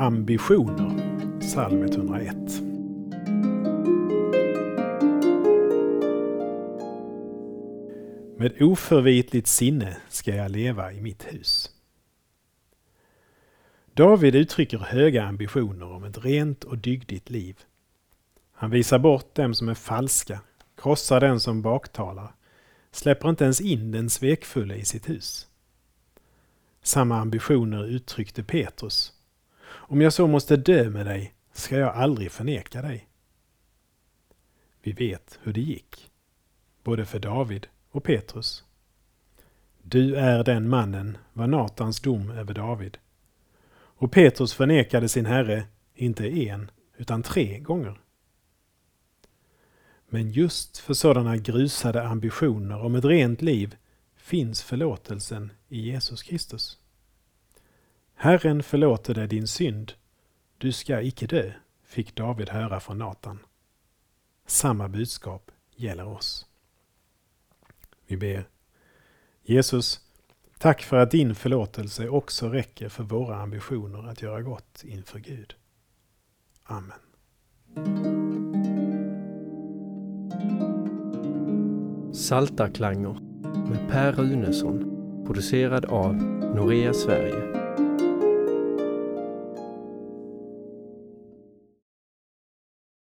Ambitioner, psalm 101. Med oförvitligt sinne ska jag leva i mitt hus. David uttrycker höga ambitioner om ett rent och dygdigt liv. Han visar bort dem som är falska, krossar den som baktalar, släpper inte ens in den svekfulla i sitt hus. Samma ambitioner uttryckte Petrus. Om jag så måste dö med dig ska jag aldrig förneka dig. Vi vet hur det gick, både för David och Petrus. Du är den mannen, var Natans dom över David. Och Petrus förnekade sin herre inte en, utan tre gånger. Men just för sådana grusade ambitioner om ett rent liv finns förlåtelsen i Jesus Kristus. Herren förlåter dig din synd, du ska icke dö, fick David höra från Natan. Samma budskap gäller oss. Vi ber. Jesus, tack för att din förlåtelse också räcker för våra ambitioner att göra gott inför Gud. Amen. Saltarklanger med Per Runesson producerad av Norea Sverige